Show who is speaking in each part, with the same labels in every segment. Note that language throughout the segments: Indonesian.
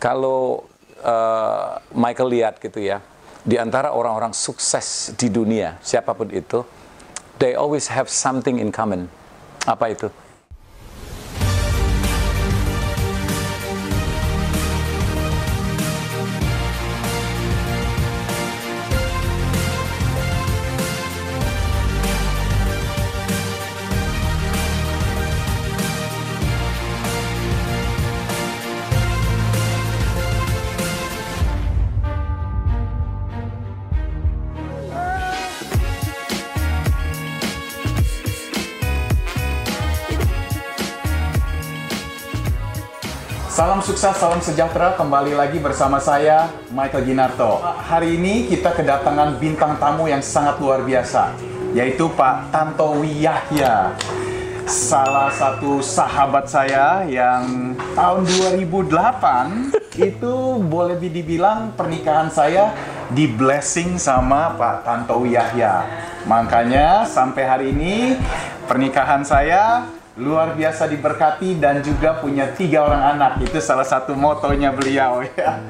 Speaker 1: Kalau uh, Michael lihat gitu ya, di antara orang-orang sukses di dunia, siapa pun itu, they always have something in common. Apa itu?
Speaker 2: Sukses, salam sejahtera. Kembali lagi bersama saya, Michael Ginarto. Hari ini kita kedatangan bintang tamu yang sangat luar biasa, yaitu Pak Tantowi Yahya. Salah satu sahabat saya yang tahun 2008 itu boleh dibilang pernikahan saya di blessing sama Pak Tantowi Yahya. Makanya sampai hari ini pernikahan saya luar biasa diberkati dan juga punya tiga orang anak. Itu salah satu motonya beliau ya.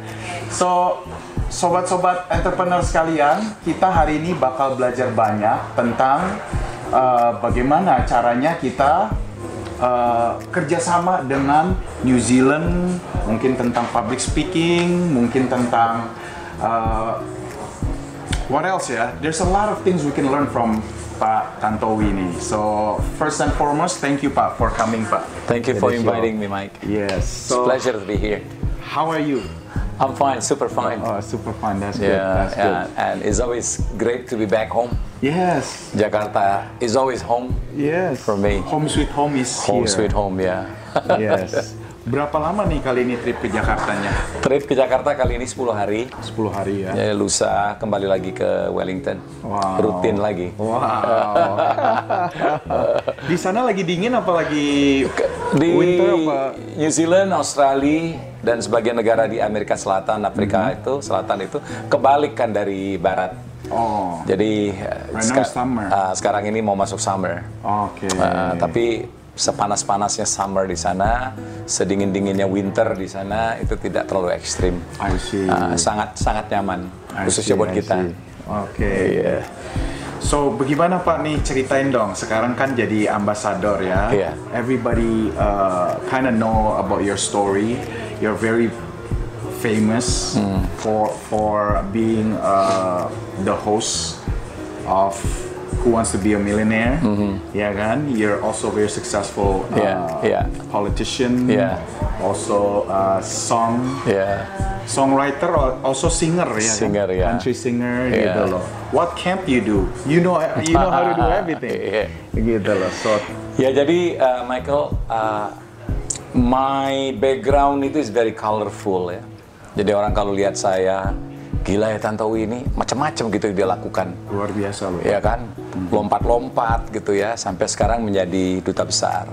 Speaker 2: So sobat-sobat entrepreneur sekalian kita hari ini bakal belajar banyak tentang uh, bagaimana caranya kita uh, kerjasama dengan New Zealand mungkin tentang public speaking mungkin tentang uh, what else ya? There's a lot of things we can learn from Pak Tantowi. So first and foremost, thank you Pak for coming Pak.
Speaker 1: Thank you for inviting
Speaker 2: show.
Speaker 1: me, Mike.
Speaker 2: Yes.
Speaker 1: It's a pleasure to be here.
Speaker 2: How are you?
Speaker 1: I'm fine, super fine.
Speaker 2: Oh, super fine, That's good.
Speaker 1: yeah,
Speaker 2: That's good.
Speaker 1: yeah, and it's always great to be back home.
Speaker 2: Yes.
Speaker 1: Jakarta is always home.
Speaker 2: Yes.
Speaker 1: For me.
Speaker 2: Home sweet home is
Speaker 1: Home
Speaker 2: here.
Speaker 1: sweet home, ya.
Speaker 2: Yes. Berapa lama nih kali ini trip ke Jakartanya?
Speaker 1: Trip ke Jakarta kali ini 10 hari.
Speaker 2: 10 hari ya.
Speaker 1: Ya, lusa kembali lagi ke Wellington.
Speaker 2: Wow.
Speaker 1: Rutin lagi.
Speaker 2: Wow. Di sana lagi dingin apa lagi
Speaker 1: Di
Speaker 2: winter apa?
Speaker 1: New Zealand, Australia, dan sebagian negara di Amerika Selatan, Afrika
Speaker 2: Mhm.
Speaker 1: itu, selatan itu kebalikan dari barat.
Speaker 2: Oh.
Speaker 1: Jadi
Speaker 2: Right is summer.
Speaker 1: ah, sekarang ini mau masuk summer.
Speaker 2: Oke.
Speaker 1: Ah, tapi sepanas-panasnya summer di sana, sedingin-dinginnya winter di sana itu tidak terlalu ekstrim.
Speaker 2: I see.
Speaker 1: Ah, sangat sangat nyaman,
Speaker 2: I
Speaker 1: khususnya
Speaker 2: see,
Speaker 1: buat
Speaker 2: I
Speaker 1: kita.
Speaker 2: Oke.
Speaker 1: Iya.
Speaker 2: So, bagaimana Pak nih ceritain dong? Sekarang kan jadi ambasador ya.
Speaker 1: Iya.
Speaker 2: Everybody uh, kind of know about your story. You're very famous
Speaker 1: Hmm.
Speaker 2: for for being uh, the host of Who Wants to Be a Millionaire. Ya kan? You're also very successful uh,
Speaker 1: Mm-hmm. Iya, iya.
Speaker 2: politician.
Speaker 1: Iya.
Speaker 2: Also uh, song
Speaker 1: Ya.
Speaker 2: songwriter or also singer ya kan?
Speaker 1: Singer, ya.
Speaker 2: country singer
Speaker 1: Iya.
Speaker 2: gitu loh what can't you do you know you know how to do everything
Speaker 1: Iya.
Speaker 2: gitu loh so
Speaker 1: Ya jadi uh, Michael, uh, my background itu is very colorful ya. Jadi orang kalau lihat saya, gila ya Tantowi ini macam-macam gitu dia lakukan.
Speaker 2: luar biasa loh
Speaker 1: Ya kan, lompat-lompat gitu ya, sampai sekarang menjadi duta besar.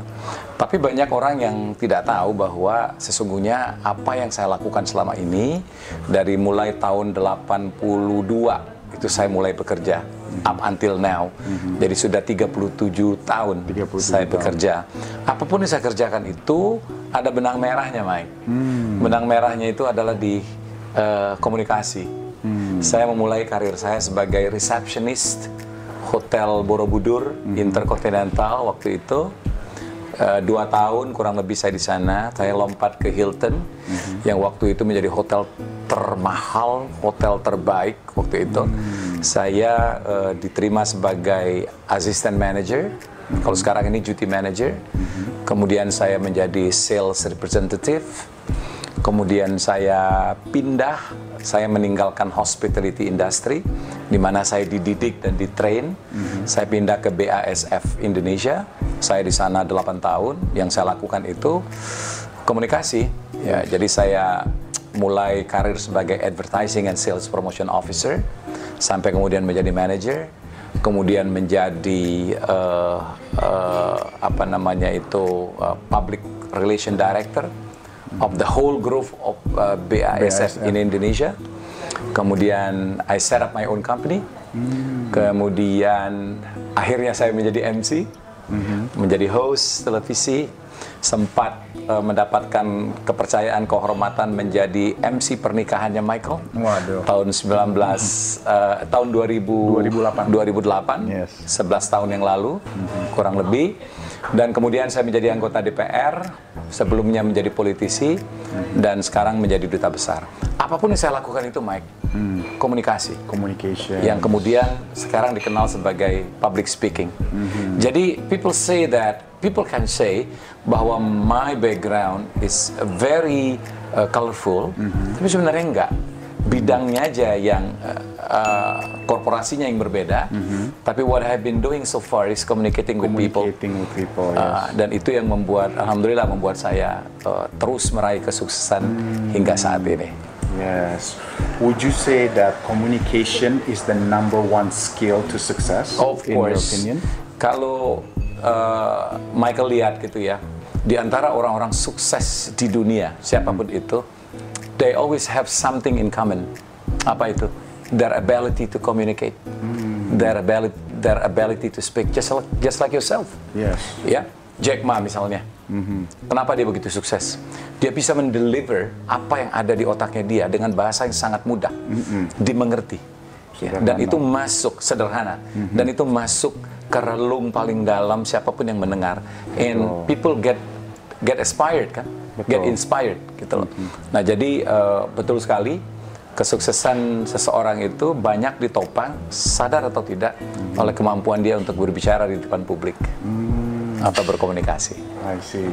Speaker 1: Tapi banyak orang yang tidak tahu bahwa sesungguhnya apa yang saya lakukan selama ini dari mulai tahun 82 itu saya mulai bekerja up until now. Jadi sudah 37 tahun
Speaker 2: 37
Speaker 1: saya
Speaker 2: tahun.
Speaker 1: bekerja. Apa pun yang saya kerjakan itu ada benang merahnya, Mike. Benang merahnya itu adalah di eh, komunikasi. Saya memulai karir saya sebagai receptionist Hotel Borobudur Intercontinental waktu itu. Eh, dua tahun kurang lebih saya di sana. Saya lompat ke Hilton yang waktu itu menjadi hotel termahal, hotel terbaik waktu itu. Saya eh, diterima sebagai assistant manager. Kalau sekarang ini duty manager. Kemudian saya menjadi sales representative. Kemudian saya pindah, saya meninggalkan hospitality industry, di mana saya dididik dan ditrain. Saya pindah ke BASF Indonesia. Saya di sana 8 tahun. Yang saya lakukan itu komunikasi. Ya, jadi saya mulai karir sebagai advertising and sales promotion officer sampai kemudian menjadi manager, kemudian menjadi uh, uh, apa namanya itu uh, public relation director of the whole group of uh, BASF,
Speaker 2: BASF.
Speaker 1: in Indonesia. Kemudian I set up my own company. Kemudian akhirnya saya menjadi MC, menjadi host televisi, sempat uh, mendapatkan kepercayaan kehormatan menjadi MC pernikahannya Michael.
Speaker 2: Waduh.
Speaker 1: Tahun 19 uh, tahun 2000
Speaker 2: 2008.
Speaker 1: 2008.
Speaker 2: Yes.
Speaker 1: 11 tahun yang lalu kurang lebih. Dan kemudian saya menjadi anggota DPR, sebelumnya menjadi politisi dan sekarang menjadi duta besar. Apa pun yang saya lakukan itu Mike, komunikasi
Speaker 2: Communication.
Speaker 1: yang kemudian sekarang dikenal sebagai public speaking. Jadi people say that people can say bahwa my background is very uh, colorful, tapi sebenarnya enggak. Bidangnya aja yang uh, uh, korporasinya yang berbeda, tapi what I have been doing so far is communicating with people.
Speaker 2: Communicating with people. yes.
Speaker 1: Uh, dan itu yang membuat, alhamdulillah membuat saya uh, terus meraih kesuksesan hingga saat ini.
Speaker 2: Yes. Would you say that communication is the number one skill to success?
Speaker 1: Of
Speaker 2: in your
Speaker 1: course.
Speaker 2: opinion?
Speaker 1: Kalau uh, Michael lihat gitu ya, di antara orang-orang sukses di dunia, siapa pun itu, they always have something in common. Apa itu? Their ability to communicate, their ability, their ability to speak, just like, just like yourself.
Speaker 2: Yes.
Speaker 1: Ya, Jack Ma misalnya. Kenapa dia begitu sukses? Dia bisa mendeliver apa yang ada di otaknya dia dengan bahasa yang sangat mudah, dimengerti. Ya, dan itu masuk sederhana, dan itu masuk ke relung paling dalam siapa pun yang mendengar. And people get get inspired kan, get
Speaker 2: Betul.
Speaker 1: inspired gitu loh. Nah jadi eh, betul sekali kesuksesan seseorang itu banyak ditopang sadar atau tidak oleh kemampuan dia untuk berbicara di depan publik atau berkomunikasi.
Speaker 2: I see.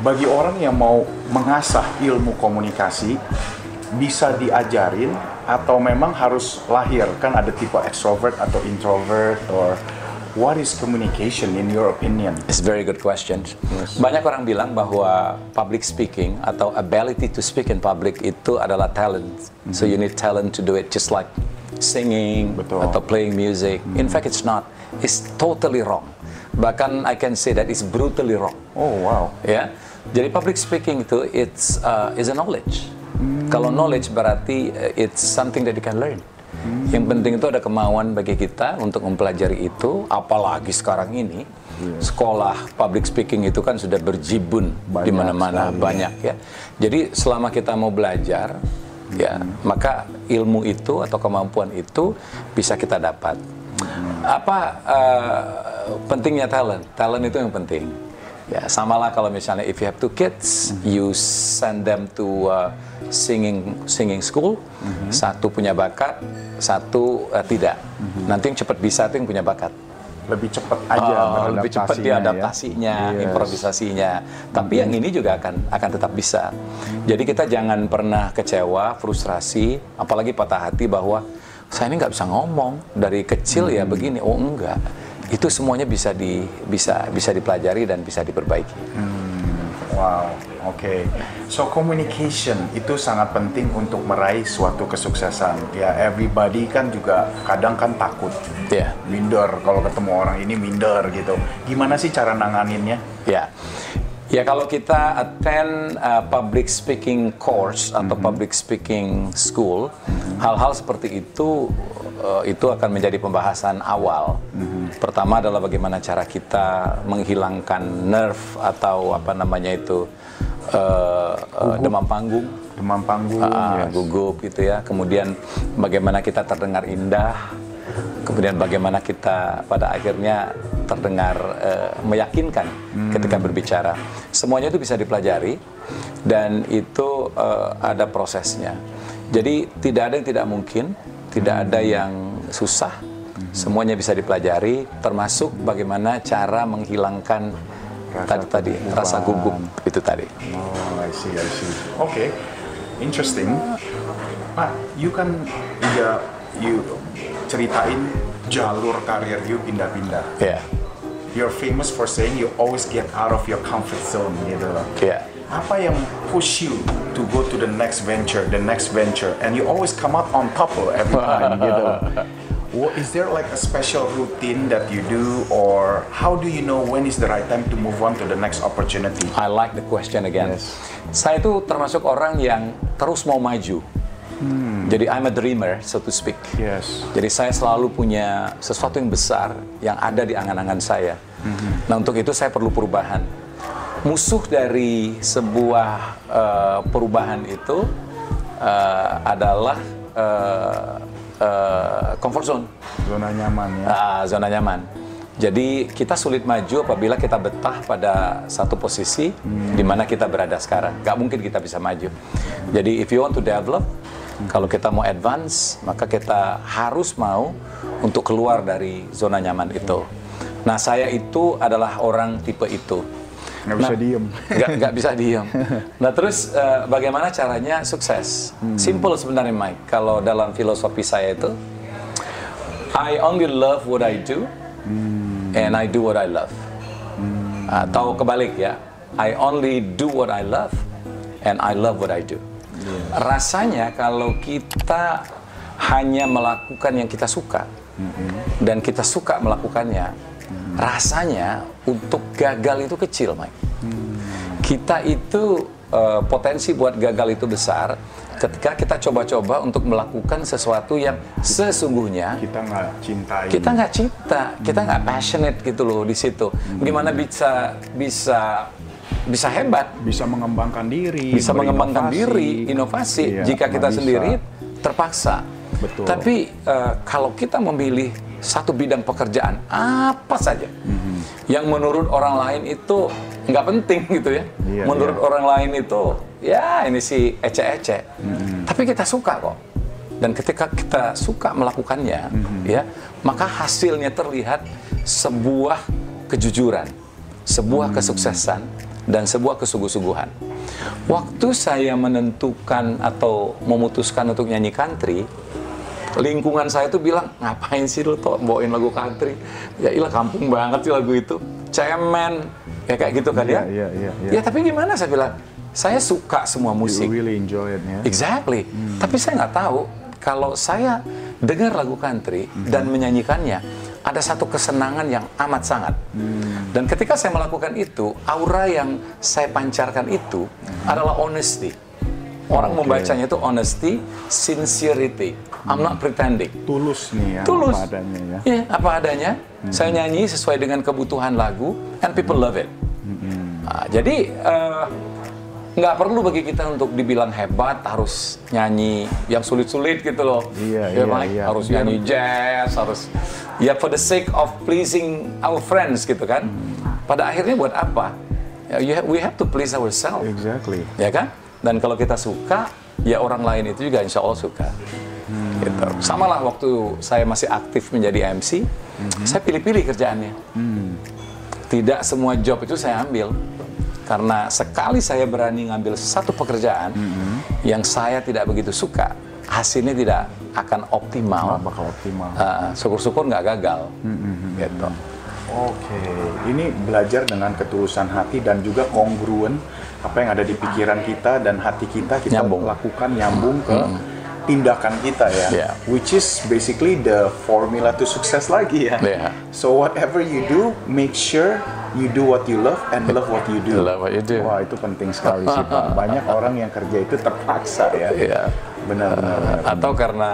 Speaker 2: Bagi orang yang mau mengasah ilmu komunikasi, bisa diajarin atau memang harus lahir? Kan ada tipe extrovert atau introvert, or what is communication in your opinion?
Speaker 1: It's a very good question. Banyak orang bilang bahwa public speaking atau ability to speak in public itu adalah talent. So you need talent to do it just like singing
Speaker 2: Betul.
Speaker 1: atau playing music. In fact, it's not. It's totally wrong. Bahkan I can say that it's brutally wrong.
Speaker 2: Oh wow.
Speaker 1: Ya, jadi public speaking itu it's uh, is a knowledge. Kalau knowledge berarti uh, it's something that you can learn. Yang penting itu ada kemauan bagi kita untuk mempelajari itu, apalagi sekarang ini sekolah public speaking itu kan sudah berjibun di mana-mana banyak ya. Jadi selama kita mau belajar, ya maka ilmu itu atau kemampuan itu bisa kita dapat. Apa uh, pentingnya talent? Talent itu yang penting. Ya, samalah kalau misalnya if you have two kids, you send them to uh, singing singing school, satu punya bakat, satu uh, tidak. Nanti yang cepat bisa itu yang punya bakat.
Speaker 2: Lebih cepat aja
Speaker 1: Oh, lebih cepat dia
Speaker 2: beradaptasinya ya.
Speaker 1: adaptasinya,
Speaker 2: Yes.
Speaker 1: improvisasinya. Tapi yang ini juga akan akan tetap bisa. Jadi kita jangan pernah kecewa, frustrasi, apalagi patah hati bahwa saya ini nggak bisa ngomong dari kecil ya begini. Oh enggak, itu semuanya bisa di bisa bisa dipelajari dan bisa diperbaiki.
Speaker 2: Wow, oke. So communication itu sangat penting untuk meraih suatu kesuksesan. Ya, everybody kan juga kadang kan takut.
Speaker 1: Ya.
Speaker 2: Minder kalau ketemu orang ini minder gitu. Gimana sih cara nanganinnya?
Speaker 1: Ya. Ya kalau kita attend uh, public speaking course atau public speaking school, hal-hal seperti itu uh, itu akan menjadi pembahasan awal. Pertama adalah bagaimana cara kita menghilangkan nerve atau apa namanya itu uh, uh, demam panggung.
Speaker 2: Demam panggung.
Speaker 1: Ah,
Speaker 2: yes.
Speaker 1: gugup gitu ya. Kemudian bagaimana kita terdengar indah. Kemudian bagaimana kita pada akhirnya terdengar eh, meyakinkan ketika berbicara. Semuanya itu bisa dipelajari dan itu eh, ada prosesnya. Jadi tidak ada yang tidak mungkin, tidak ada yang susah. Semuanya bisa dipelajari termasuk bagaimana cara menghilangkan
Speaker 2: Rasa
Speaker 1: tadi tadi rasa gugup itu tadi.
Speaker 2: Oh, I see, I see. Oke, interesting. Pak, you kan juga you ceritain jalur karir you pindah-pindah.
Speaker 1: Ya.
Speaker 2: You're famous for saying you always get out of your comfort zone gitu loh.
Speaker 1: Ya.
Speaker 2: Apa yang push you to go to the next venture, the next venture, and you always come out on top every time gitu. What, is there like a special routine that you do, or how do you know when is the right time to move on to the next opportunity?
Speaker 1: I like the question again.
Speaker 2: Yes.
Speaker 1: Saya itu termasuk orang yang terus mau maju. Jadi I'm a dreamer, so to speak.
Speaker 2: Yes.
Speaker 1: Jadi saya selalu punya sesuatu yang besar yang ada di angan-angan saya. Nah untuk itu saya perlu perubahan. Musuh dari sebuah eh, perubahan itu eh, adalah eh, eh, comfort zone,
Speaker 2: Zona nyaman ya.
Speaker 1: Ah, zona nyaman. Jadi kita sulit maju apabila kita betah pada satu posisi di mana kita berada sekarang. Gak mungkin kita bisa maju. Jadi if you want to develop, kalau kita mau advance, maka kita harus mau untuk keluar dari zona nyaman itu. Nah saya itu adalah orang tipe itu.
Speaker 2: Nggak bisa diem.
Speaker 1: Nggak, nggak bisa diem. Nah terus eh, bagaimana caranya sukses? Simple sebenarnya Mike. Kalau dalam filosofi saya itu, I only love what I do, and I do what I love. Atau kebalik ya, I only do what I love, and I love what I do. Rasanya kalau kita hanya melakukan yang kita suka, dan kita suka melakukannya, rasanya untuk gagal itu kecil, Mike. Kita itu eh, potensi buat gagal itu besar ketika kita coba-coba untuk melakukan sesuatu yang sesungguhnya
Speaker 2: Kita nggak cintai.
Speaker 1: kita nggak cinta, kita nggak passionate gitu loh di situ. Gimana bisa bisa bisa hebat,
Speaker 2: bisa mengembangkan diri,
Speaker 1: bisa mengembangkan diri, inovasi
Speaker 2: Iya,
Speaker 1: jika kita
Speaker 2: bisa.
Speaker 1: sendiri terpaksa.
Speaker 2: Betul.
Speaker 1: Tapi eh, kalau kita memilih satu bidang pekerjaan apa saja
Speaker 2: Mhm.
Speaker 1: yang menurut orang lain itu nggak penting gitu ya,
Speaker 2: Iya,
Speaker 1: menurut
Speaker 2: iya.
Speaker 1: orang lain itu ya ini sih ece-ece.
Speaker 2: Mhm.
Speaker 1: Tapi kita suka kok. Dan ketika kita suka melakukannya,
Speaker 2: Mhm.
Speaker 1: ya, maka hasilnya terlihat sebuah kejujuran, sebuah
Speaker 2: Mhm.
Speaker 1: kesuksesan, dan sebuah kesungguh-sungguhan. Waktu saya menentukan atau memutuskan untuk nyanyi country, lingkungan saya tuh bilang ngapain sih lu tuh bawain lagu country? Ya ilah kampung banget sih lagu itu, cemen, ya kayak gitu kan
Speaker 2: Iya,
Speaker 1: ya.
Speaker 2: iya, iya, iya.
Speaker 1: Ya tapi gimana saya bilang, saya suka semua
Speaker 2: You
Speaker 1: musik.
Speaker 2: really enjoy it ya.
Speaker 1: Exactly. Tapi saya nggak tahu kalau saya dengar lagu country dan menyanyikannya ada satu kesenangan yang amat sangat. Dan ketika saya melakukan itu, aura yang saya pancarkan itu adalah honesty. Orang
Speaker 2: Oke.
Speaker 1: membacanya itu honesty, sincerity. I'm not pretending.
Speaker 2: Tulus nih ya.
Speaker 1: Tulus.
Speaker 2: Apa adanya ya.
Speaker 1: Iya, apa adanya. Saya nyanyi sesuai dengan kebutuhan lagu, and people love it. Nah, jadi eh, nggak perlu bagi kita untuk dibilang hebat harus nyanyi yang sulit-sulit gitu loh.
Speaker 2: Iya,
Speaker 1: Ya,
Speaker 2: iya,
Speaker 1: Mike?
Speaker 2: iya.
Speaker 1: Harus nyanyi jazz, harus ya for the sake of pleasing our friends gitu kan. Pada akhirnya buat apa? Ya, you we have to please ourselves
Speaker 2: Exactly.
Speaker 1: ya kan? Dan kalau kita suka, ya orang lain itu juga insya Allah suka. Gitu. Sama lah waktu saya masih aktif menjadi MC, saya pilih-pilih kerjaannya. Tidak semua job itu saya ambil. Karena sekali saya berani ngambil satu pekerjaan yang saya tidak begitu suka, hasilnya tidak akan optimal.
Speaker 2: Nggak bakal optimal.
Speaker 1: Ah, syukur-syukur nggak gagal. Gitu.
Speaker 2: Oke, ini belajar dengan ketulusan hati dan juga kongruen apa yang ada di pikiran kita dan hati kita kita
Speaker 1: Nyambung.
Speaker 2: lakukan nyambung ke tindakan kita ya.
Speaker 1: Yeah.
Speaker 2: Which is basically the formula to sukses lagi ya.
Speaker 1: Yeah.
Speaker 2: So whatever you do, make sure you do what you love and love what you do.
Speaker 1: Love what you do.
Speaker 2: Wah itu penting sekali sih Pak. Banyak orang yang kerja itu terpaksa ya.
Speaker 1: Iya.
Speaker 2: Benar benar. benar.
Speaker 1: Atau karena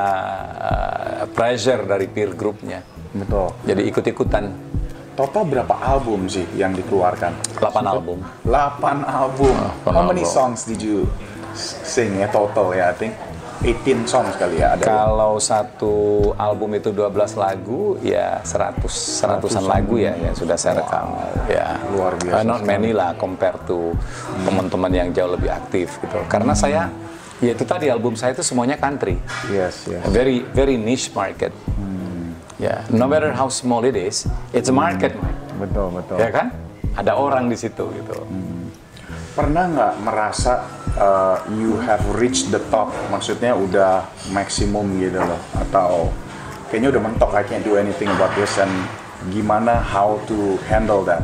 Speaker 1: uh, pressure dari peer groupnya.
Speaker 2: Betul.
Speaker 1: Jadi ikut-ikutan
Speaker 2: Total berapa album sih yang dikeluarkan?
Speaker 1: 8 album.
Speaker 2: 8 album.
Speaker 1: delapan
Speaker 2: How many
Speaker 1: album.
Speaker 2: songs did you sing ya total ya? I think 18 songs kali ya ada.
Speaker 1: Kalau satu album itu 12 lagu, ya 100 seratusan lagu ya yang sudah saya rekam. Ya.
Speaker 2: Luar biasa
Speaker 1: Uh, not many lah compare to teman-teman yang jauh lebih aktif gitu. Karena saya ya itu tadi album saya itu semuanya country.
Speaker 2: Yes, yes.
Speaker 1: A very very niche market. Ya, no matter how small it is, it's a market,
Speaker 2: Betul, betul.
Speaker 1: ya kan? Ada orang di situ gitu.
Speaker 2: Pernah nggak merasa uh, you have reached the top? Maksudnya udah maksimum gitu loh? Atau kayaknya udah mentok, I can't do anything about this and gimana how to handle that?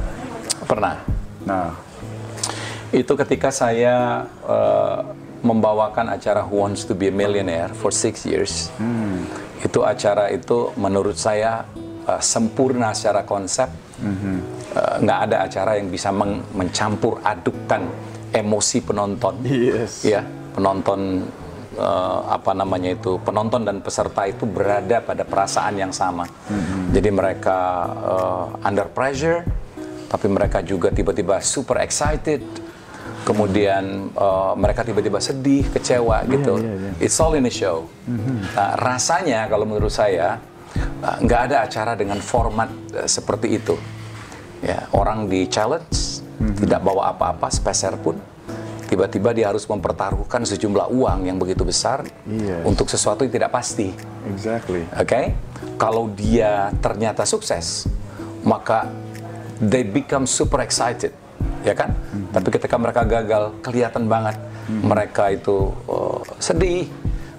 Speaker 1: Pernah.
Speaker 2: Nah,
Speaker 1: Itu ketika saya uh, membawakan acara Who Wants to Be a Millionaire for six years. Hmm. Itu acara itu menurut saya uh, sempurna secara konsep. Hmm. Uh, nggak ada acara yang bisa men mencampur adukkan emosi penonton.
Speaker 2: Yes.
Speaker 1: Ya, penonton uh, apa namanya itu penonton dan peserta itu berada pada perasaan yang sama. Hmm. Jadi mereka uh, under pressure, tapi mereka juga tiba-tiba super excited kemudian uh, mereka tiba-tiba sedih, kecewa yeah, gitu. Yeah, yeah. It's all in the show. Mm-hmm. Nah, rasanya kalau menurut saya uh, nggak uh, ada acara dengan format uh, seperti itu. Ya, orang di challenge mm-hmm. tidak bawa apa-apa sepeser pun. Tiba-tiba dia harus mempertaruhkan sejumlah uang yang begitu besar yes. untuk sesuatu yang tidak pasti.
Speaker 2: Exactly.
Speaker 1: Oke, okay? kalau dia ternyata sukses, maka they become super excited ya kan? Hmm. Tapi ketika mereka gagal, kelihatan banget hmm. mereka itu uh, sedih,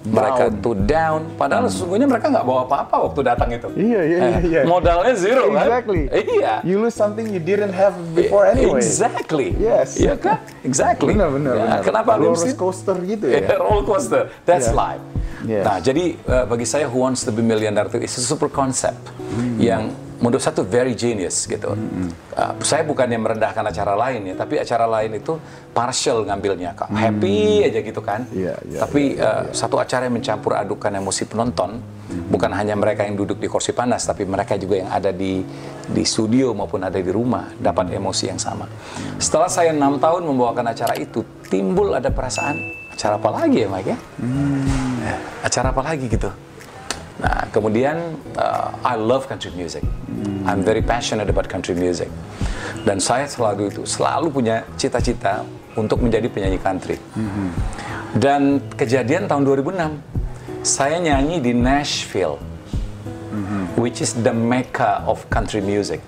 Speaker 1: down. mereka itu down. Padahal hmm. sesungguhnya mereka nggak bawa apa-apa waktu datang itu.
Speaker 2: Iya iya eh, iya.
Speaker 1: Modalnya zero
Speaker 2: exactly.
Speaker 1: kan? Iya.
Speaker 2: You lose something you didn't have before anyway.
Speaker 1: Exactly.
Speaker 2: Yes.
Speaker 1: Iya kan? Exactly.
Speaker 2: Benar benar. Ya, benar.
Speaker 1: Kenapa
Speaker 2: roller coaster gitu ya?
Speaker 1: roller coaster. That's yeah. life. Yes. Nah, jadi uh, bagi saya Who Wants to Be Millionaire itu is a super concept hmm. yang menurut saya itu very genius gitu. Mm-hmm. Uh, saya bukannya merendahkan acara lain ya, tapi acara lain itu partial ngambilnya, kak. Mm-hmm. happy aja gitu kan.
Speaker 2: Yeah, yeah,
Speaker 1: tapi yeah, yeah, uh, yeah. satu acara yang mencampur adukan emosi penonton, mm-hmm. bukan hanya mereka yang duduk di kursi panas, tapi mereka juga yang ada di di studio maupun ada di rumah dapat emosi yang sama. Mm-hmm. Setelah saya enam tahun membawakan acara itu, timbul ada perasaan acara apa lagi ya, Mike ya? Mm. Acara apa lagi gitu? Nah, kemudian uh, I love country music. I'm very passionate about country music. Dan saya selalu itu selalu punya cita-cita untuk menjadi penyanyi country. Dan kejadian tahun 2006, saya nyanyi di Nashville, which is the mecca of country music.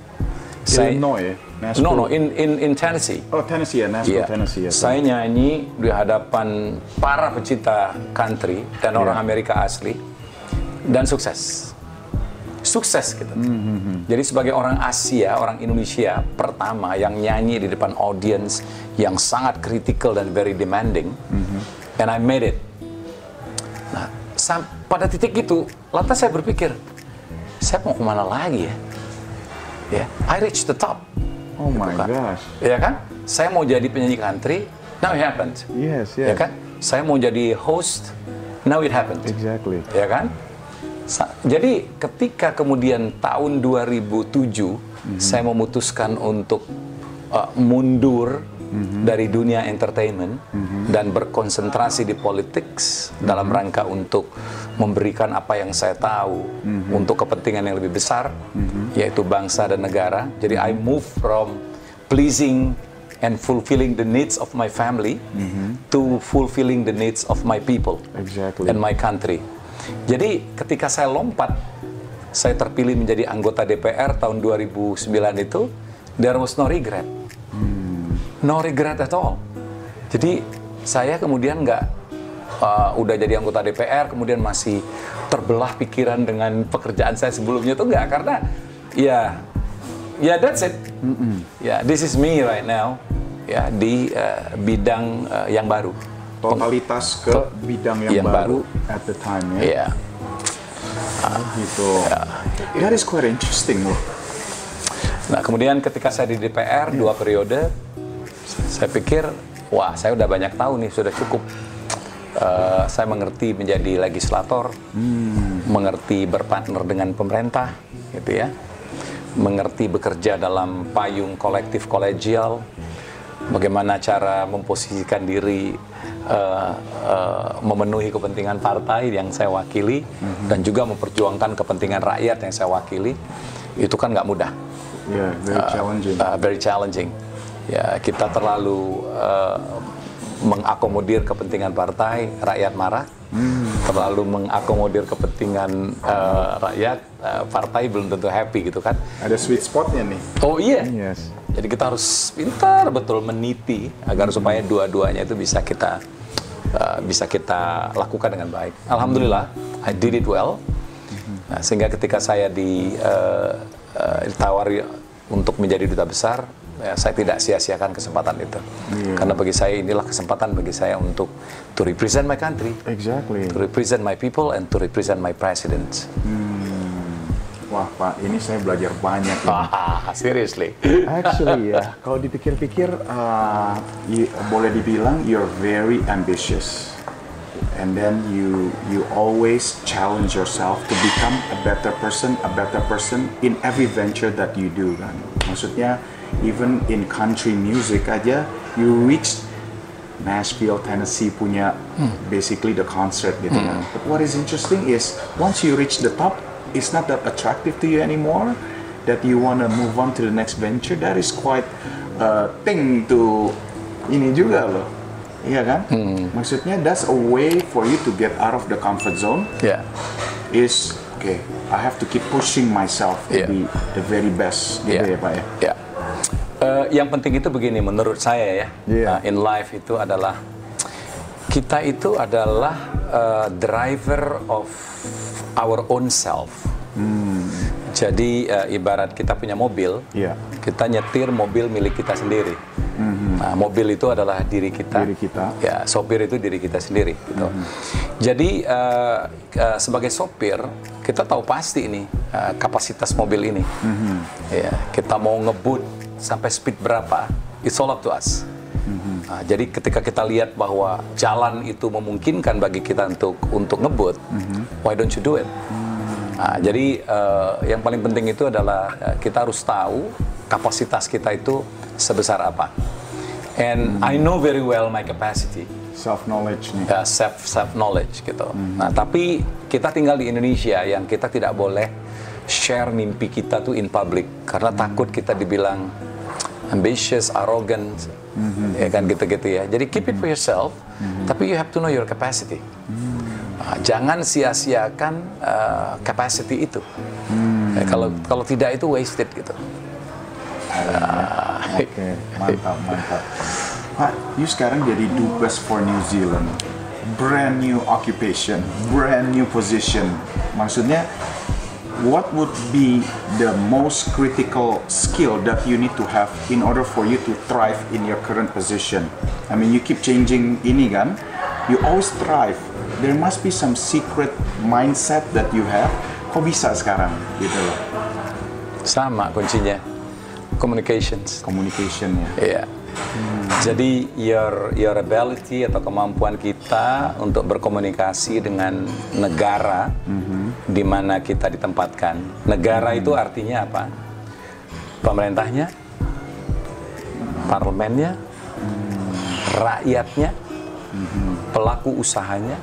Speaker 2: Illinois,
Speaker 1: Nashville. No, no, in in in Tennessee.
Speaker 2: Oh, Tennessee ya, Nashville, yeah. Tennessee ya.
Speaker 1: Saya nyanyi di hadapan para pecinta country dan yeah. orang Amerika asli dan sukses. Sukses gitu. Mm -hmm. Jadi sebagai orang Asia, orang Indonesia pertama yang nyanyi di depan audience yang sangat critical dan very demanding, mm -hmm. and I made it. Nah, pada titik itu, lantas saya berpikir, saya mau ke mana lagi ya? Ya, yeah, I reach the top.
Speaker 2: Oh gitu my kan. gosh.
Speaker 1: Ya kan? Saya mau jadi penyanyi country, now it happened.
Speaker 2: Yes,
Speaker 1: yes. Ya kan? Saya mau jadi host, now it happened.
Speaker 2: Exactly.
Speaker 1: Ya kan? Jadi ketika kemudian tahun 2007 mm-hmm. saya memutuskan untuk uh, mundur mm-hmm. dari dunia entertainment mm-hmm. dan berkonsentrasi di politik mm-hmm. dalam rangka untuk memberikan apa yang saya tahu mm-hmm. untuk kepentingan yang lebih besar mm-hmm. yaitu bangsa dan negara. Jadi I move from pleasing and fulfilling the needs of my family mm-hmm. to fulfilling the needs of my people
Speaker 2: exactly.
Speaker 1: and my country. Jadi ketika saya lompat, saya terpilih menjadi anggota DPR tahun 2009 itu, there was no regret. Hmm. No regret at all. Jadi saya kemudian nggak uh, udah jadi anggota DPR, kemudian masih terbelah pikiran dengan pekerjaan saya sebelumnya itu nggak karena ya ya that's it. Mm -mm. Ya yeah, this is me right now ya di uh, bidang uh, yang baru
Speaker 2: totalitas ke bidang yang, yang baru, baru at the time ya.
Speaker 1: Yeah.
Speaker 2: Ah, gitu. Yeah. That is quite interesting loh.
Speaker 1: Nah kemudian ketika saya di DPR yeah. dua periode, saya pikir wah saya udah banyak tahu nih sudah cukup. Uh, saya mengerti menjadi legislator, hmm. mengerti berpartner dengan pemerintah, gitu ya, mengerti bekerja dalam payung kolektif kolegial, bagaimana cara memposisikan diri uh, uh, memenuhi kepentingan partai yang saya wakili mm-hmm. dan juga memperjuangkan kepentingan rakyat yang saya wakili itu kan nggak mudah.
Speaker 2: Yeah, very uh, challenging.
Speaker 1: Uh, very challenging. Ya kita terlalu uh, mengakomodir kepentingan partai, rakyat marah. Hmm. Terlalu mengakomodir kepentingan uh, rakyat, uh, partai belum tentu happy gitu kan.
Speaker 2: Ada sweet spotnya nih.
Speaker 1: Oh iya. Yes. Jadi kita harus pintar betul meniti agar hmm. supaya dua-duanya itu bisa kita uh, bisa kita lakukan dengan baik. Alhamdulillah, I did it well. Nah, sehingga ketika saya di uh, uh, ditawari untuk menjadi duta besar, ya, saya tidak sia-siakan kesempatan itu. Karena bagi saya inilah kesempatan bagi saya untuk to represent my country,
Speaker 2: Exactly.
Speaker 1: to represent my people, and to represent my president.
Speaker 2: Wah Pak, ini saya belajar banyak.
Speaker 1: Ah, seriously.
Speaker 2: Actually ya, kalau dipikir-pikir, uh, you- boleh dibilang you're very ambitious, and then you you always challenge yourself to become a better person, a better person in every venture that you do kan. Maksudnya, even in country music aja, you reach Nashville, Tennessee punya basically the concert gitu kan. But what is interesting is once you reach the top, it's not that attractive to you anymore. That you wanna move on to the next venture. That is quite a thing to ini juga loh. Iya kan? Maksudnya that's a way for you to get out of the comfort zone.
Speaker 1: Ya.
Speaker 2: Is okay. I have to keep pushing myself to
Speaker 1: Yeah.
Speaker 2: be the very best. Gitu
Speaker 1: Ya.
Speaker 2: ya Pak ya.
Speaker 1: Ya. Eh, yang penting itu begini menurut saya ya.
Speaker 2: Iya.
Speaker 1: Nah, in life itu adalah kita itu adalah eh, driver of our own self. Jadi eh, ibarat kita punya mobil,
Speaker 2: Iya.
Speaker 1: kita nyetir mobil milik kita sendiri. Nah, mobil itu adalah diri kita.
Speaker 2: Diri kita.
Speaker 1: Ya, sopir itu diri kita sendiri. Gitu. Jadi eh, eh, sebagai sopir kita tahu pasti ini eh, kapasitas mobil ini. Ya, kita mau ngebut sampai speed berapa, it's all up to us. Nah, jadi ketika kita lihat bahwa jalan itu memungkinkan bagi kita untuk untuk ngebut, why don't you do it? Nah, jadi eh, yang paling penting itu adalah eh, kita harus tahu kapasitas kita itu sebesar apa. And I know very well my capacity,
Speaker 2: Self knowledge nih.
Speaker 1: ya, self self knowledge gitu. Nah, tapi kita tinggal di Indonesia yang kita tidak boleh share mimpi kita tuh in public karena takut kita dibilang ambitious, arrogant, ya kan gitu-gitu ya. Jadi keep it for yourself, tapi you have to know your capacity. Nah, jangan sia-siakan uh, capacity itu. Ya, kalau kalau tidak itu wasted gitu.
Speaker 2: Oke, mantap, mantap. Pak, you sekarang jadi dubes for New Zealand. Brand new occupation, brand new position. Maksudnya, what would be the most critical skill that you need to have in order for you to thrive in your current position? I mean, you keep changing ini kan, you always thrive. There must be some secret mindset that you have. Kok bisa sekarang gitu loh?
Speaker 1: Sama kuncinya communications.
Speaker 2: Communication ya.
Speaker 1: Iya. Jadi your your ability atau kemampuan kita untuk berkomunikasi dengan negara di mana kita ditempatkan. Negara itu artinya apa? Pemerintahnya, parlemennya, rakyatnya, pelaku usahanya,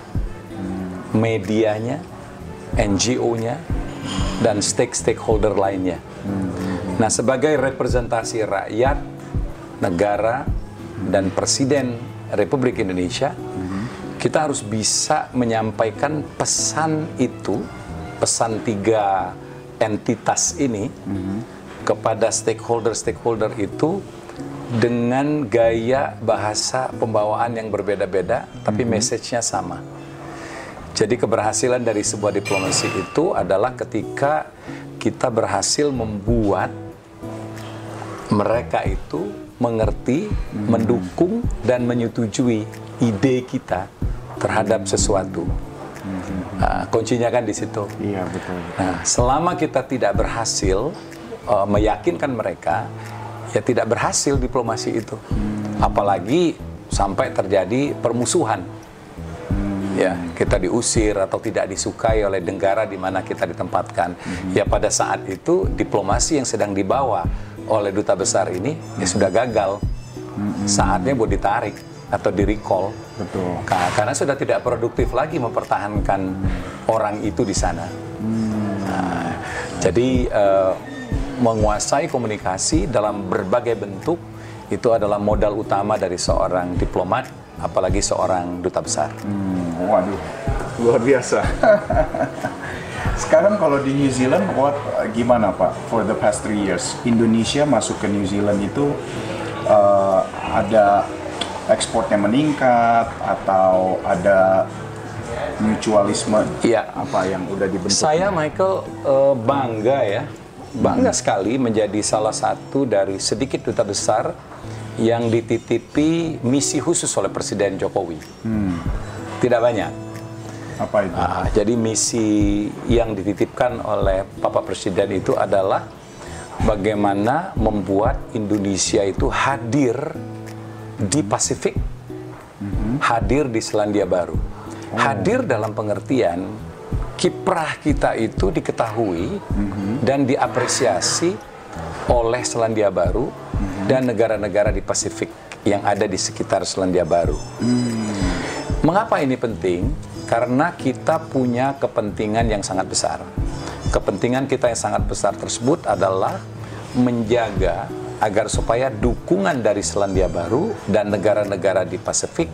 Speaker 1: medianya, NGO-nya, dan stake-stakeholder lainnya. Nah, sebagai representasi rakyat, negara, dan Presiden Republik Indonesia, kita harus bisa menyampaikan pesan itu, pesan tiga entitas ini kepada stakeholder-stakeholder itu dengan gaya bahasa pembawaan yang berbeda-beda, tapi message-nya sama. Jadi keberhasilan dari sebuah diplomasi itu adalah ketika kita berhasil membuat mereka itu mengerti, mendukung dan menyetujui ide kita terhadap sesuatu. Nah, kuncinya kan di situ.
Speaker 2: Iya, betul.
Speaker 1: Nah, selama kita tidak berhasil uh, meyakinkan mereka, ya tidak berhasil diplomasi itu. Apalagi sampai terjadi permusuhan. Ya, kita diusir atau tidak disukai oleh negara di mana kita ditempatkan. Ya pada saat itu diplomasi yang sedang dibawa oleh duta besar ini ya sudah gagal. Saatnya buat ditarik atau di recall.
Speaker 2: Betul.
Speaker 1: Ka- Karena sudah tidak produktif lagi mempertahankan orang itu di sana. Nah, jadi eh, menguasai komunikasi dalam berbagai bentuk itu adalah modal utama dari seorang diplomat, apalagi seorang duta besar.
Speaker 2: Hmm, waduh, luar biasa. Sekarang kalau di New Zealand, what, gimana Pak? For the past three years, Indonesia masuk ke New Zealand itu uh, ada ekspornya meningkat atau ada mutualisme
Speaker 1: Iya.
Speaker 2: apa yang udah dibentuk?
Speaker 1: Saya Michael eh, bangga ya bangga sekali menjadi salah satu dari sedikit duta besar yang dititipi misi khusus oleh Presiden Jokowi. Tidak banyak.
Speaker 2: Apa itu?
Speaker 1: Ah, jadi misi yang dititipkan oleh Bapak Presiden itu adalah bagaimana membuat Indonesia itu hadir di Pasifik, hadir di Selandia Baru. Hadir dalam pengertian kiprah kita itu diketahui dan diapresiasi oleh Selandia Baru dan negara-negara di Pasifik yang ada di sekitar Selandia Baru. Mengapa ini penting? Karena kita punya kepentingan yang sangat besar. Kepentingan kita yang sangat besar tersebut adalah menjaga agar supaya dukungan dari Selandia Baru dan negara-negara di Pasifik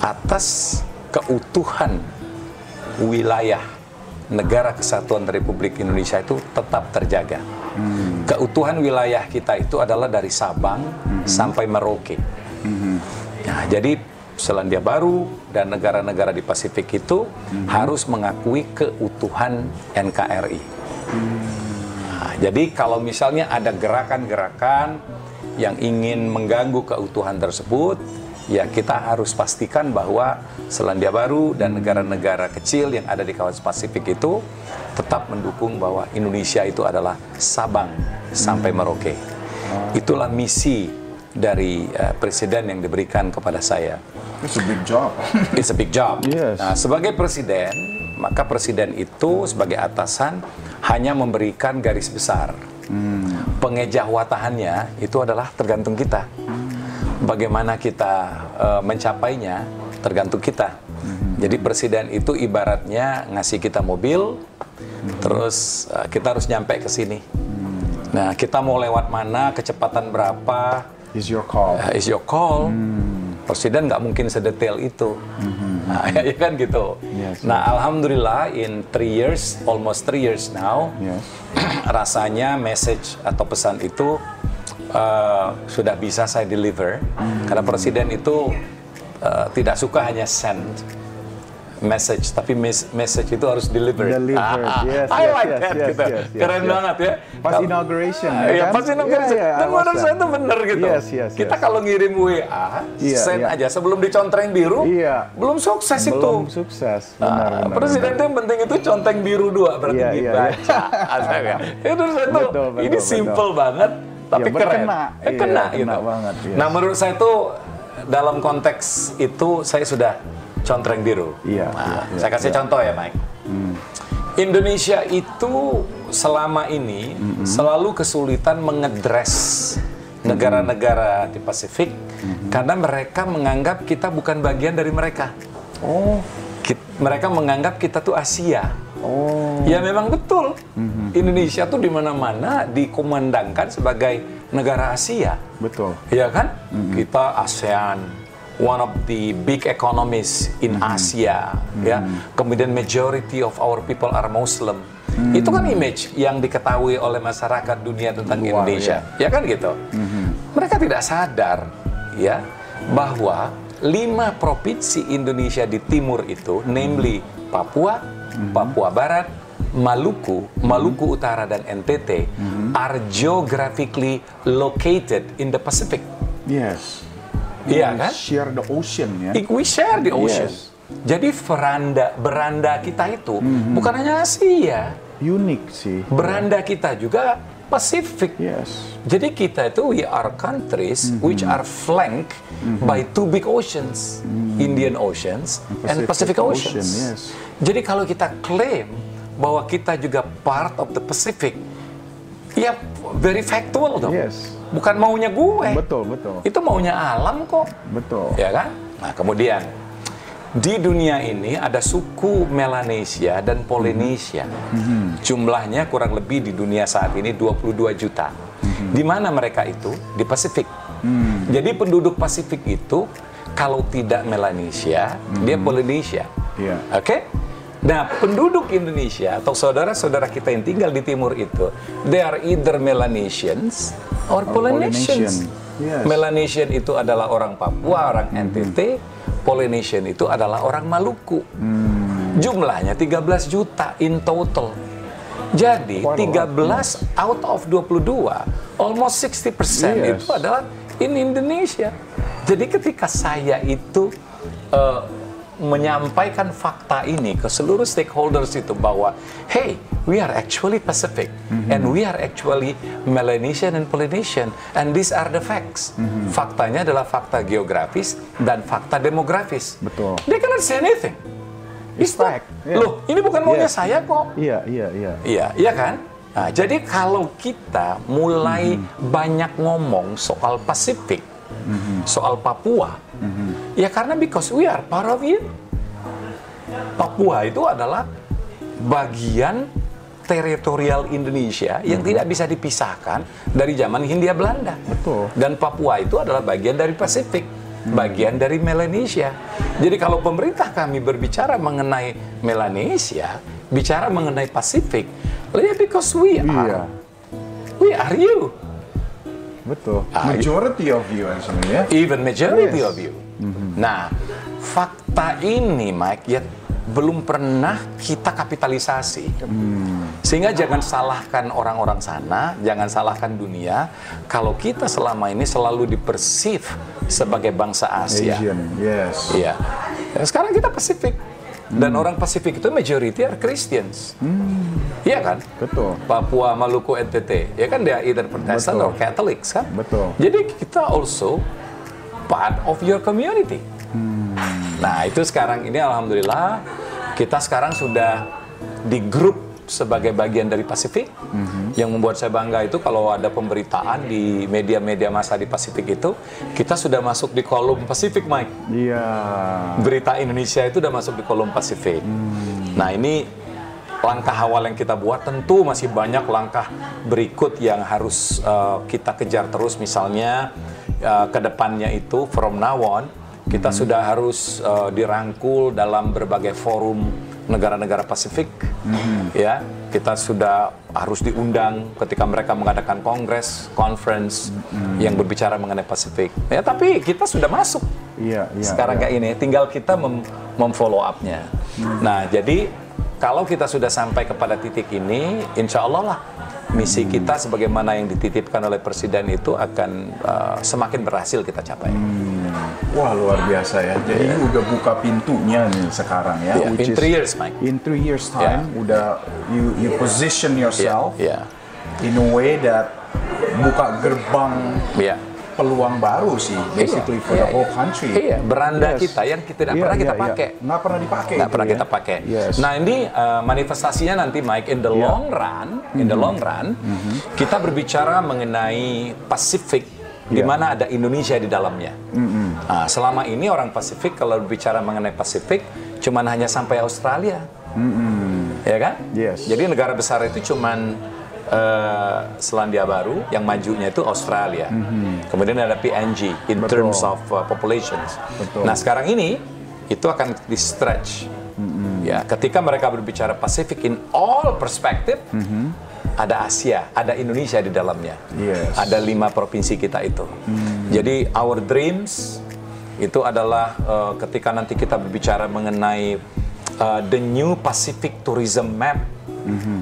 Speaker 1: atas keutuhan wilayah negara kesatuan Republik Indonesia itu tetap terjaga. Keutuhan wilayah kita itu adalah dari Sabang sampai Merauke. Nah, jadi Selandia Baru dan negara-negara di Pasifik itu harus mengakui keutuhan NKRI. Nah, jadi kalau misalnya ada gerakan-gerakan yang ingin mengganggu keutuhan tersebut, ya kita harus pastikan bahwa Selandia Baru dan negara-negara kecil yang ada di kawasan Pasifik itu tetap mendukung bahwa Indonesia itu adalah Sabang sampai Merauke. Itulah misi dari eh, presiden yang diberikan kepada saya.
Speaker 2: It's a big job.
Speaker 1: It's a big job.
Speaker 2: Yes.
Speaker 1: Nah, sebagai presiden, maka presiden itu sebagai atasan hanya memberikan garis besar. Pengejawatahannya itu adalah tergantung kita. Bagaimana kita eh, mencapainya tergantung kita. Jadi presiden itu ibaratnya ngasih kita mobil, terus eh, kita harus nyampe ke sini. Nah, kita mau lewat mana, kecepatan berapa,
Speaker 2: Is your call.
Speaker 1: Uh, is your call. Presiden nggak mungkin sedetail itu, nah, ya kan gitu.
Speaker 2: Yes,
Speaker 1: nah, alhamdulillah in three years, almost three years now,
Speaker 2: Yes.
Speaker 1: rasanya message atau pesan itu uh, sudah bisa saya deliver. Karena presiden itu uh, tidak suka hanya send message, tapi mes- message itu harus deliver.
Speaker 2: Delivered, yes,
Speaker 1: I
Speaker 2: yes,
Speaker 1: like
Speaker 2: yes,
Speaker 1: that
Speaker 2: yes,
Speaker 1: gitu.
Speaker 2: yes, yes,
Speaker 1: Keren
Speaker 2: yes.
Speaker 1: banget ya.
Speaker 2: Pas
Speaker 1: Kalau-
Speaker 2: inauguration,
Speaker 1: Ah,
Speaker 2: ya
Speaker 1: Iya,
Speaker 2: kan?
Speaker 1: pas inauguration.
Speaker 2: Iya, iya,
Speaker 1: Dan menurut saya itu bener gitu.
Speaker 2: Yes, yes,
Speaker 1: Kita
Speaker 2: yes.
Speaker 1: kalau ngirim WA,
Speaker 2: Iya,
Speaker 1: send
Speaker 2: iya.
Speaker 1: aja sebelum dicontreng biru,
Speaker 2: Iya.
Speaker 1: belum sukses itu.
Speaker 2: Belum sukses. Benar,
Speaker 1: Ah,
Speaker 2: benar,
Speaker 1: presiden itu yang penting itu conteng biru dua berarti
Speaker 2: Iya, iya,
Speaker 1: dibaca. Ada ya. Itu
Speaker 2: betul,
Speaker 1: ini
Speaker 2: betul.
Speaker 1: simple banget tapi
Speaker 2: Iya,
Speaker 1: keren.
Speaker 2: berkena.
Speaker 1: Eh,
Speaker 2: Iya,
Speaker 1: kena
Speaker 2: kena
Speaker 1: gitu.
Speaker 2: banget, iya.
Speaker 1: Nah, menurut saya itu dalam konteks itu saya sudah contreng biru.
Speaker 2: Iya,
Speaker 1: Nah,
Speaker 2: iya,
Speaker 1: saya kasih contoh ya, Mike. Indonesia itu selama ini selalu kesulitan mengedres negara-negara di Pasifik karena mereka menganggap kita bukan bagian dari mereka.
Speaker 2: Oh,
Speaker 1: mereka menganggap kita tuh Asia.
Speaker 2: oh.
Speaker 1: Ya memang betul. Indonesia tuh di mana-mana dikumandangkan sebagai negara Asia.
Speaker 2: Betul.
Speaker 1: Ya kan? Kita ASEAN, one of the big economies in Asia, ya. Kemudian majority of our people are Muslim. Itu kan image yang diketahui oleh masyarakat dunia tentang
Speaker 2: Luar,
Speaker 1: Indonesia, ya. kan gitu. Mereka tidak sadar, ya, bahwa lima provinsi Indonesia di timur itu, namely Papua, Papua Barat, Maluku, Maluku Utara dan NTT are geographically located in the Pacific.
Speaker 2: Yes.
Speaker 1: Iya
Speaker 2: We
Speaker 1: kan?
Speaker 2: Share the ocean ya.
Speaker 1: We share the ocean.
Speaker 2: Yes.
Speaker 1: Jadi veranda beranda kita itu bukan hanya Asia,
Speaker 2: Unik sih.
Speaker 1: beranda kita juga Pasifik.
Speaker 2: Yes.
Speaker 1: Jadi kita itu we are countries which are flanked by two big oceans, Indian Oceans and
Speaker 2: Pacific
Speaker 1: Pacific
Speaker 2: Ocean,
Speaker 1: Oceans.
Speaker 2: yes.
Speaker 1: Jadi kalau kita klaim bahwa kita juga part of the Pacific, ya very factual dong.
Speaker 2: Yes.
Speaker 1: Bukan maunya gue.
Speaker 2: Betul, betul.
Speaker 1: Itu maunya alam kok.
Speaker 2: Betul.
Speaker 1: Ya kan? Nah, kemudian di dunia ini ada suku Melanesia dan Polynesia. Jumlahnya kurang lebih di dunia saat ini 22 juta. Di mana mereka itu? Di Pasifik. Jadi penduduk Pasifik itu kalau tidak Melanesia, dia Polynesia.
Speaker 2: Iya.
Speaker 1: Oke? Nah, penduduk Indonesia atau saudara-saudara kita yang tinggal di timur itu, they are either Melanesians or Polynesians.
Speaker 2: Polynesian. Yes.
Speaker 1: Melanesian itu adalah orang Papua, orang NTT. Polynesian itu adalah orang Maluku. Jumlahnya 13 juta in total. Jadi
Speaker 2: Quite a lot.
Speaker 1: 13 out of 22, almost 60%
Speaker 2: Yes.
Speaker 1: itu adalah in Indonesia. Jadi ketika saya itu eh, menyampaikan fakta ini ke seluruh stakeholders itu bahwa hey, we are actually Pacific
Speaker 2: Mm-hmm.
Speaker 1: and we are actually Melanesian and Polynesian and these are the facts.
Speaker 2: Mm-hmm.
Speaker 1: Faktanya adalah fakta geografis dan fakta demografis.
Speaker 2: Betul.
Speaker 1: They cannot say anything.
Speaker 2: It's
Speaker 1: It's not-
Speaker 2: fact, yeah.
Speaker 1: Loh, ini bukan maunya
Speaker 2: Yes.
Speaker 1: saya kok.
Speaker 2: Iya, iya, iya.
Speaker 1: Iya, iya kan? Nah, jadi kalau kita mulai banyak ngomong soal Pasifik, soal Papua, ya karena because we are part of it. Papua itu adalah bagian teritorial Indonesia yang tidak bisa dipisahkan dari zaman Hindia Belanda.
Speaker 2: Betul.
Speaker 1: Dan Papua itu adalah bagian dari Pasifik, bagian dari Melanesia. Jadi kalau pemerintah kami berbicara mengenai Melanesia, bicara mengenai Pasifik, ya because we
Speaker 2: Iya.
Speaker 1: are, we are you,
Speaker 2: Betul. Majority of you actually ya.
Speaker 1: even majority
Speaker 2: Yes.
Speaker 1: of you. Nah, fakta ini, Mike, ya belum pernah kita kapitalisasi. Sehingga jangan salahkan orang-orang sana, jangan salahkan dunia, kalau kita selama ini selalu dipersif sebagai bangsa Asia.
Speaker 2: Asian. Yes.
Speaker 1: Iya. Dan sekarang kita Pasifik. Dan orang Pasifik itu majority are Christians. Iya kan?
Speaker 2: Betul.
Speaker 1: Papua, Maluku, NTT. Ya kan dia either Protestant
Speaker 2: Betul.
Speaker 1: or Catholics kan?
Speaker 2: Betul.
Speaker 1: Jadi kita also part of your community. Nah itu sekarang ini alhamdulillah kita sekarang sudah di grup sebagai bagian dari Pasifik. Yang membuat saya bangga itu kalau ada pemberitaan di media-media masa di Pasifik itu, kita sudah masuk di kolom Pasifik, Mike
Speaker 2: Iya.
Speaker 1: berita Indonesia itu udah masuk di kolom Pasifik. Nah ini langkah awal yang kita buat tentu masih banyak langkah berikut yang harus uh, kita kejar terus. Misalnya uh, ke depannya itu from now on kita sudah harus uh, dirangkul dalam berbagai forum negara-negara Pasifik. Ya, kita sudah harus diundang ketika mereka mengadakan kongres, conference yang berbicara mengenai Pasifik. Ya, tapi kita sudah masuk
Speaker 2: Iya, iya.
Speaker 1: sekarang
Speaker 2: iya.
Speaker 1: kayak ini tinggal kita mem memfollow up-nya. Nah, jadi kalau kita sudah sampai kepada titik ini, insya Allah lah misi kita sebagaimana yang dititipkan oleh presiden itu akan uh, semakin berhasil kita capai.
Speaker 2: Wah luar biasa ya. Jadi you udah buka pintunya nih sekarang ya.
Speaker 1: Yeah, in three years, Mike.
Speaker 2: In three years time, udah you you position yourself
Speaker 1: Iya,
Speaker 2: in a way that buka gerbang
Speaker 1: iya.
Speaker 2: Peluang baru sih, basically for
Speaker 1: Iya,
Speaker 2: the whole
Speaker 1: iya.
Speaker 2: country.
Speaker 1: Iya, beranda
Speaker 2: Yes.
Speaker 1: kita yang kita tidak
Speaker 2: Iya,
Speaker 1: pernah
Speaker 2: iya,
Speaker 1: kita
Speaker 2: iya.
Speaker 1: pakai.
Speaker 2: Nggak pernah dipakai.
Speaker 1: nggak pernah
Speaker 2: ya.
Speaker 1: kita pakai.
Speaker 2: Yes.
Speaker 1: Nah ini uh, manifestasinya nanti Mike in the
Speaker 2: Iya.
Speaker 1: long run, in the long run, kita berbicara mengenai Pasifik di
Speaker 2: Iya.
Speaker 1: mana ada Indonesia di dalamnya. Nah, selama ini orang Pasifik kalau berbicara mengenai Pasifik cuman hanya sampai Australia, ya kan?
Speaker 2: Yes.
Speaker 1: Jadi negara besar itu cuman eh, Selandia Baru, yang majunya itu Australia. Kemudian ada PNG in
Speaker 2: Betul.
Speaker 1: terms of uh, populations.
Speaker 2: Betul.
Speaker 1: Nah sekarang ini itu akan di stretch. Ya, ketika mereka berbicara Pasifik in all perspective, ada Asia, ada Indonesia di dalamnya.
Speaker 2: Yes.
Speaker 1: Ada lima provinsi kita itu. Jadi our dreams itu adalah uh, ketika nanti kita berbicara mengenai uh, the new Pacific tourism map,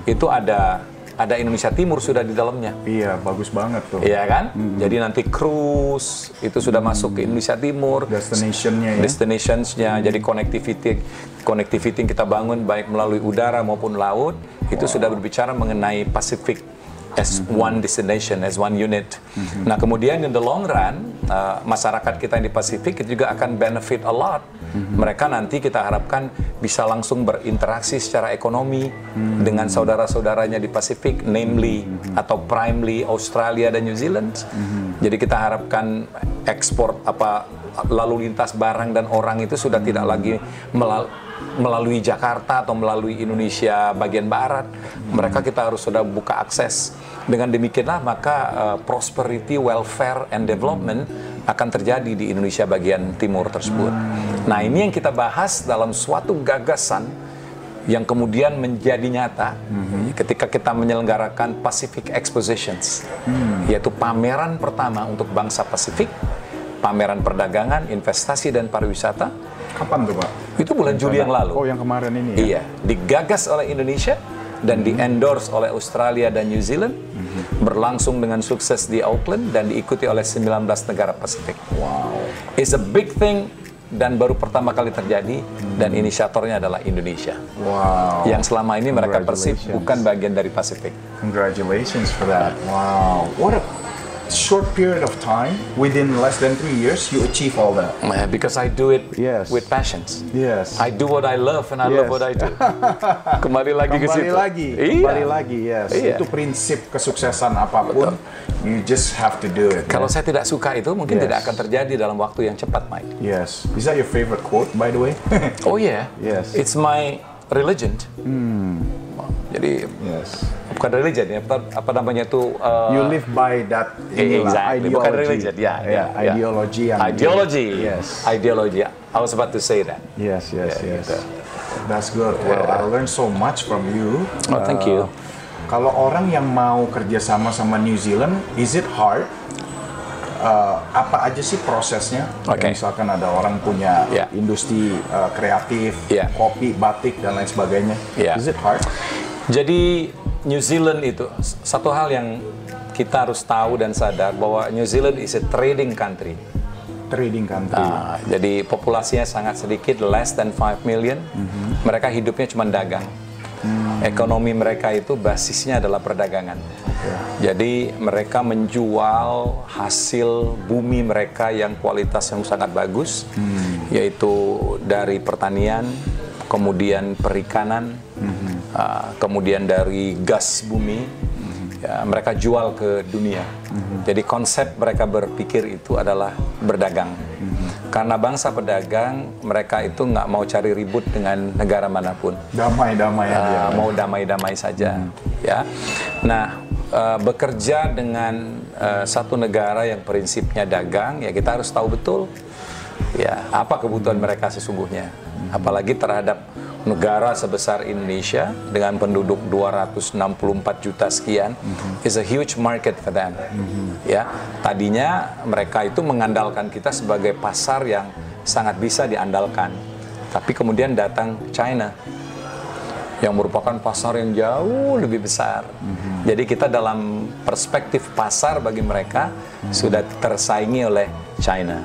Speaker 1: itu ada ada Indonesia Timur sudah di dalamnya.
Speaker 2: Iya, bagus banget tuh.
Speaker 1: Iya kan? Jadi nanti cruise itu sudah masuk ke Indonesia Timur.
Speaker 2: Destination-nya ya.
Speaker 1: Destinations-nya, jadi connectivity connectivity yang kita bangun baik melalui udara maupun laut itu sudah berbicara mengenai Pacific as one destination, as one unit. Nah kemudian in the long run uh, masyarakat kita yang di Pasifik itu juga akan benefit a lot. Mereka nanti kita harapkan bisa langsung berinteraksi secara ekonomi dengan saudara-saudaranya di Pasifik, namely atau primely Australia dan New Zealand. Jadi kita harapkan ekspor apa lalu lintas barang dan orang itu sudah tidak lagi melal- melalui Jakarta atau melalui Indonesia bagian barat. Mereka kita harus sudah buka akses. Dengan demikianlah maka uh, prosperity, welfare, and development akan terjadi di Indonesia bagian timur tersebut. Nah ini yang kita bahas dalam suatu gagasan yang kemudian menjadi nyata ketika kita menyelenggarakan Pacific Expositions, yaitu pameran pertama untuk bangsa Pasifik, pameran perdagangan, investasi dan pariwisata.
Speaker 2: Kapan tuh Pak?
Speaker 1: Itu bulan Juli yang lalu.
Speaker 2: Oh yang kemarin ini ya?
Speaker 1: Iya, digagas oleh Indonesia dan di endorse oleh Australia dan New Zealand, berlangsung dengan sukses di Auckland dan diikuti oleh 19 negara Pasifik.
Speaker 2: Wow.
Speaker 1: It's a big thing dan baru pertama kali terjadi dan inisiatornya adalah Indonesia.
Speaker 2: Wow.
Speaker 1: Yang selama ini mereka
Speaker 2: Congratulations.
Speaker 1: bukan bagian dari Pasifik.
Speaker 2: Congratulations for that. Wow. What a short period of time. Within less than three years, you achieve all that.
Speaker 1: Uh, Because I do it
Speaker 2: Yes.
Speaker 1: with passions.
Speaker 2: Yes.
Speaker 1: I do what I love and I love
Speaker 2: Yes.
Speaker 1: what I do. Kembali lagi ke
Speaker 2: kembali
Speaker 1: situ.
Speaker 2: lagi,
Speaker 1: Iya.
Speaker 2: kembali lagi, yes.
Speaker 1: Iya.
Speaker 2: Itu prinsip kesuksesan apa pun. You just have to do it.
Speaker 1: Kalau saya tidak suka itu mungkin
Speaker 2: Yes.
Speaker 1: tidak akan terjadi dalam waktu yang cepat, Mike.
Speaker 2: Yes. Is that your favorite quote, by the way?
Speaker 1: Oh yeah.
Speaker 2: Yes.
Speaker 1: It's my religion. Jadi
Speaker 2: yes.
Speaker 1: bukan religion ya, apa, apa namanya itu? uh,
Speaker 2: You live by that
Speaker 1: eh,
Speaker 2: inilah,
Speaker 1: exactly. Bukan religion, ya,
Speaker 2: Yeah,
Speaker 1: ya, ya.
Speaker 2: ideology yang
Speaker 1: Ideology.
Speaker 2: Yes.
Speaker 1: Ideology. I was about to say that.
Speaker 2: Yes, yes,
Speaker 1: Ya,
Speaker 2: yes.
Speaker 1: gitu.
Speaker 2: That's good. Well, I learned so much from you.
Speaker 1: Oh, thank you.
Speaker 2: Kalau orang yang mau kerjasama sama New Zealand, is it hard? Uh, apa aja sih prosesnya?
Speaker 1: Oke.
Speaker 2: Kayak Misalkan ada orang punya
Speaker 1: Ya.
Speaker 2: industri uh, kreatif,
Speaker 1: Ya.
Speaker 2: kopi, batik dan lain sebagainya.
Speaker 1: Ya.
Speaker 2: Is it hard?
Speaker 1: Jadi New Zealand itu satu hal yang kita harus tahu dan sadar bahwa New Zealand is a trading country.
Speaker 2: Trading country.
Speaker 1: Ah, jadi populasinya sangat sedikit, less than 5 million. Mereka hidupnya cuma dagang. Ekonomi mereka itu basisnya adalah perdagangan. Jadi mereka menjual hasil bumi mereka yang kualitas yang sangat bagus, yaitu dari pertanian, kemudian perikanan, ah, kemudian dari gas bumi, ya, mereka jual ke dunia. Jadi konsep mereka berpikir itu adalah berdagang. Karena bangsa pedagang, mereka itu nggak mau cari ribut dengan negara mana
Speaker 2: pun. Damai-damai.
Speaker 1: Uh, mau damai-damai saja, ya. Nah, uh, bekerja dengan uh, satu negara yang prinsipnya dagang, ya kita harus tahu betul, ya apa kebutuhan mereka sesungguhnya. Apalagi terhadap negara sebesar Indonesia dengan penduduk 264 juta sekian, is a huge market for them. Ya, tadinya mereka itu mengandalkan kita sebagai pasar yang sangat bisa diandalkan, tapi kemudian datang China yang merupakan pasar yang jauh lebih besar. Jadi kita dalam perspektif pasar bagi mereka sudah tersaingi oleh China.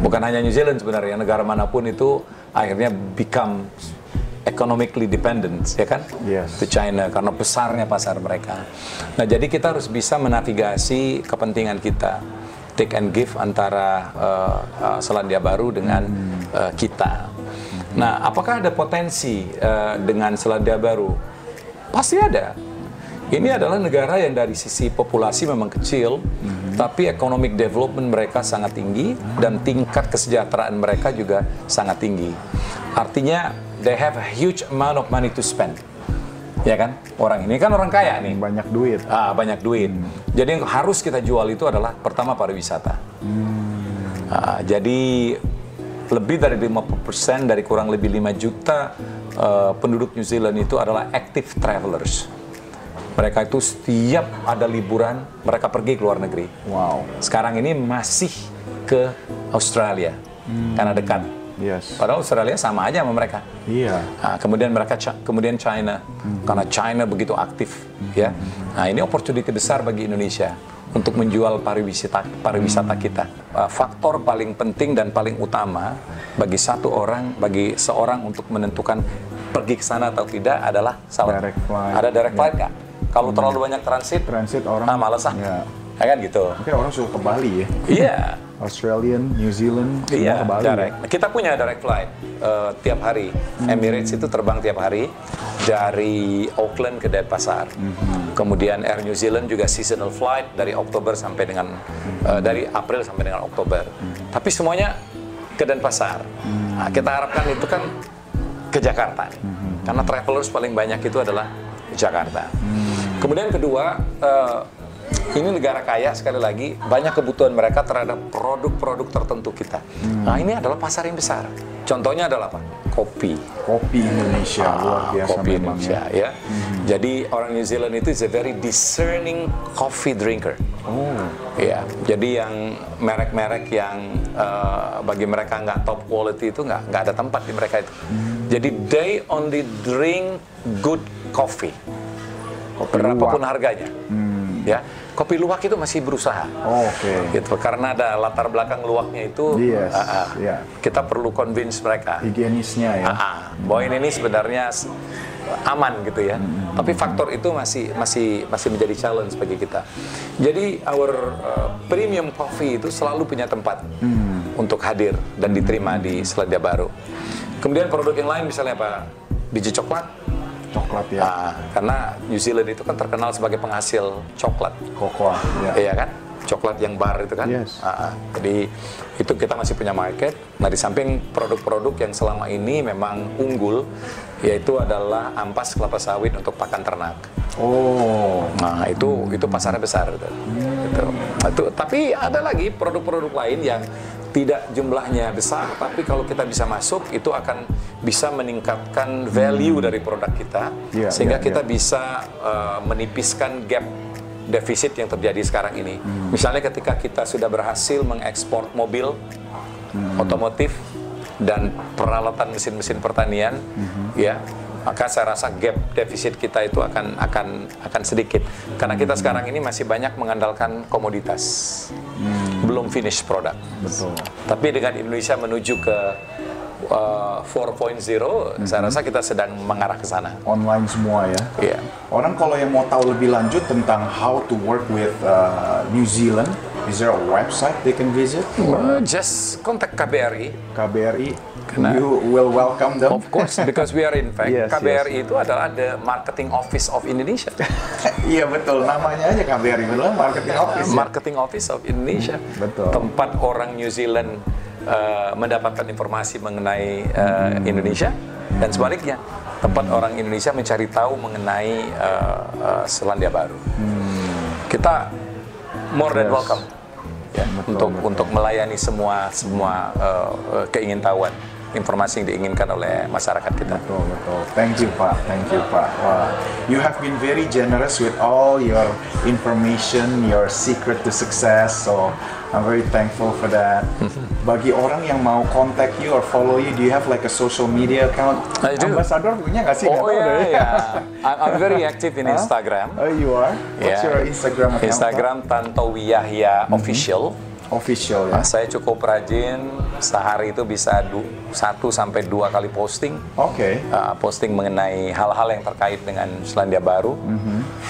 Speaker 1: Bukan hanya New Zealand sebenarnya, negara mana pun itu akhirnya become economically dependent, ya kan?
Speaker 2: Yes.
Speaker 1: To China karena besarnya pasar mereka. Nah, jadi kita harus bisa menavigasi kepentingan kita take and give antara uh, uh, Selandia Baru dengan uh, kita. Nah, apakah ada potensi uh, dengan Selandia Baru? Pasti ada. Ini adalah negara yang dari sisi populasi memang kecil, tapi economic development mereka sangat tinggi dan tingkat kesejahteraan mereka juga sangat tinggi. Artinya they have a huge amount of money to spend. Ya kan? Orang ini kan orang kaya nih.
Speaker 2: Banyak duit.
Speaker 1: Ah, banyak duit. Jadi yang harus kita jual itu adalah pertama pariwisata. Ah, jadi lebih dari 50% dari kurang lebih 5 juta eh, penduduk New Zealand itu adalah active travelers. Mereka itu setiap ada liburan, mereka pergi ke luar negeri.
Speaker 2: Wow.
Speaker 1: Sekarang ini masih ke Australia, karena dekat.
Speaker 2: Yes.
Speaker 1: Padahal Australia sama aja sama mereka.
Speaker 2: Iya.
Speaker 1: Nah, kemudian mereka kemudian China karena China begitu aktif ya. Nah, ini opportunity besar bagi Indonesia untuk menjual pariwisata pariwisata kita. Uh, faktor paling penting dan paling utama bagi satu orang bagi seorang untuk menentukan pergi ke sana atau tidak adalah pesawat.
Speaker 2: Direct flight.
Speaker 1: Ada direct flight nggak? Kalau terlalu banyak transit,
Speaker 2: Transit orang.
Speaker 1: ah malas ah.
Speaker 2: Ya.
Speaker 1: Ya kan gitu.
Speaker 2: Mungkin orang suka ke Bali ya.
Speaker 1: Iya.
Speaker 2: Australian, New Zealand, semua
Speaker 1: Iya,
Speaker 2: ke Bali.
Speaker 1: direct. Kita punya direct flight eh, tiap hari. Emirates itu terbang tiap hari dari Auckland ke Denpasar. Kemudian Air New Zealand juga seasonal flight dari Oktober sampai dengan eh, dari April sampai dengan Oktober. Tapi semuanya ke Denpasar. Nah, kita harapkan itu kan ke Jakarta. Karena travelers paling banyak itu adalah Jakarta. Kemudian kedua, eh, ini negara kaya sekali lagi banyak kebutuhan mereka terhadap produk-produk tertentu kita. Nah ini adalah pasar yang besar. Contohnya adalah apa? Kopi.
Speaker 2: Kopi Indonesia luar biasa
Speaker 1: Ah, kopi
Speaker 2: memang
Speaker 1: Indonesia
Speaker 2: ya.
Speaker 1: ya. Jadi orang New Zealand itu is a very discerning coffee drinker.
Speaker 2: Oh.
Speaker 1: Ya, jadi yang merek-merek yang eh, bagi mereka nggak top quality itu nggak nggak ada tempat di mereka itu. Jadi they only drink good coffee.
Speaker 2: Kopi
Speaker 1: berapapun
Speaker 2: luwak.
Speaker 1: harganya. Ya, kopi luwak itu masih berusaha.
Speaker 2: Oke.
Speaker 1: Gitu, karena ada latar belakang luwaknya itu,
Speaker 2: Yes,
Speaker 1: ah, ah,
Speaker 2: ya.
Speaker 1: kita perlu convince mereka.
Speaker 2: Higienisnya ya.
Speaker 1: Ah, ah, bahwa ini, ini sebenarnya aman gitu ya. Tapi faktor itu masih masih masih menjadi challenge bagi kita. Jadi our uh, premium coffee itu selalu punya tempat untuk hadir dan diterima di Selandia Baru. Kemudian produk yang lain misalnya apa? Biji coklat.
Speaker 2: Coklat ya.
Speaker 1: Ah, karena New Zealand itu kan terkenal sebagai penghasil coklat.
Speaker 2: Cocoa ya.
Speaker 1: Iya kan? Coklat yang bar itu kan.
Speaker 2: Yes.
Speaker 1: Ah, ah. jadi itu kita masih punya market. Nah di samping produk-produk yang selama ini memang unggul, yaitu adalah ampas kelapa sawit untuk pakan ternak.
Speaker 2: Oh.
Speaker 1: Nah itu itu pasarnya besar gitu. Gitu. Nah, itu- tapi ada lagi produk-produk lain yang tidak jumlahnya besar, tapi kalau kita bisa masuk itu akan bisa meningkatkan value dari produk kita,
Speaker 2: Iya,
Speaker 1: sehingga
Speaker 2: iya,
Speaker 1: kita
Speaker 2: iya.
Speaker 1: bisa uh, menipiskan gap defisit yang terjadi sekarang ini. Misalnya ketika kita sudah berhasil mengekspor mobil, otomotif dan peralatan mesin-mesin pertanian, ya maka saya rasa gap defisit kita itu akan akan akan sedikit karena kita sekarang ini masih banyak mengandalkan komoditas, belum finish product.
Speaker 2: Betul.
Speaker 1: Tapi dengan Indonesia menuju ke uh, 4.0, saya rasa kita sedang mengarah ke sana.
Speaker 2: Online semua ya.
Speaker 1: Iya.
Speaker 2: Orang kalau yang mau tahu lebih lanjut tentang how to work with uh, New Zealand, is there a website they can visit?
Speaker 1: Uh, just contact KBRI.
Speaker 2: KBRI,
Speaker 1: Karena-
Speaker 2: you will welcome them.
Speaker 1: Of course, because we are in fact
Speaker 2: Yes,
Speaker 1: KBRI itu adalah the marketing office of Indonesia.
Speaker 2: Iya betul, namanya aja KBRI betul, marketing office. ya.
Speaker 1: marketing office of Indonesia.
Speaker 2: Betul.
Speaker 1: Tempat orang New Zealand uh, mendapatkan informasi mengenai uh, Indonesia dan sebaliknya tempat orang Indonesia mencari tahu mengenai uh, uh, Selandia Baru. Kita more than
Speaker 2: Yes.
Speaker 1: welcome ya,
Speaker 2: Betul,
Speaker 1: untuk
Speaker 2: betul.
Speaker 1: untuk melayani semua semua uh, uh, keingintahuan informasi yang diinginkan oleh masyarakat kita.
Speaker 2: Betul, betul. Thank you, Pak. Thank you, Pak. Wah, you have been very generous with all your information, your secret to success. So, I'm very thankful for that. Bagi orang yang mau contact you or follow you, do you have like a social media account?
Speaker 1: I do.
Speaker 2: Ambassador punya nggak sih?
Speaker 1: Oh
Speaker 2: tahu
Speaker 1: ya, ya. I'm, I'm very active in
Speaker 2: Huh?
Speaker 1: Instagram.
Speaker 2: Oh, you are? What's
Speaker 1: Ya.
Speaker 2: your Instagram account?
Speaker 1: Instagram Tantowi Yahya official.
Speaker 2: Official ya?
Speaker 1: Saya cukup rajin, sehari itu bisa du- satu sampai dua kali posting.
Speaker 2: Oke.
Speaker 1: Uh, posting mengenai hal-hal yang terkait dengan Selandia Baru.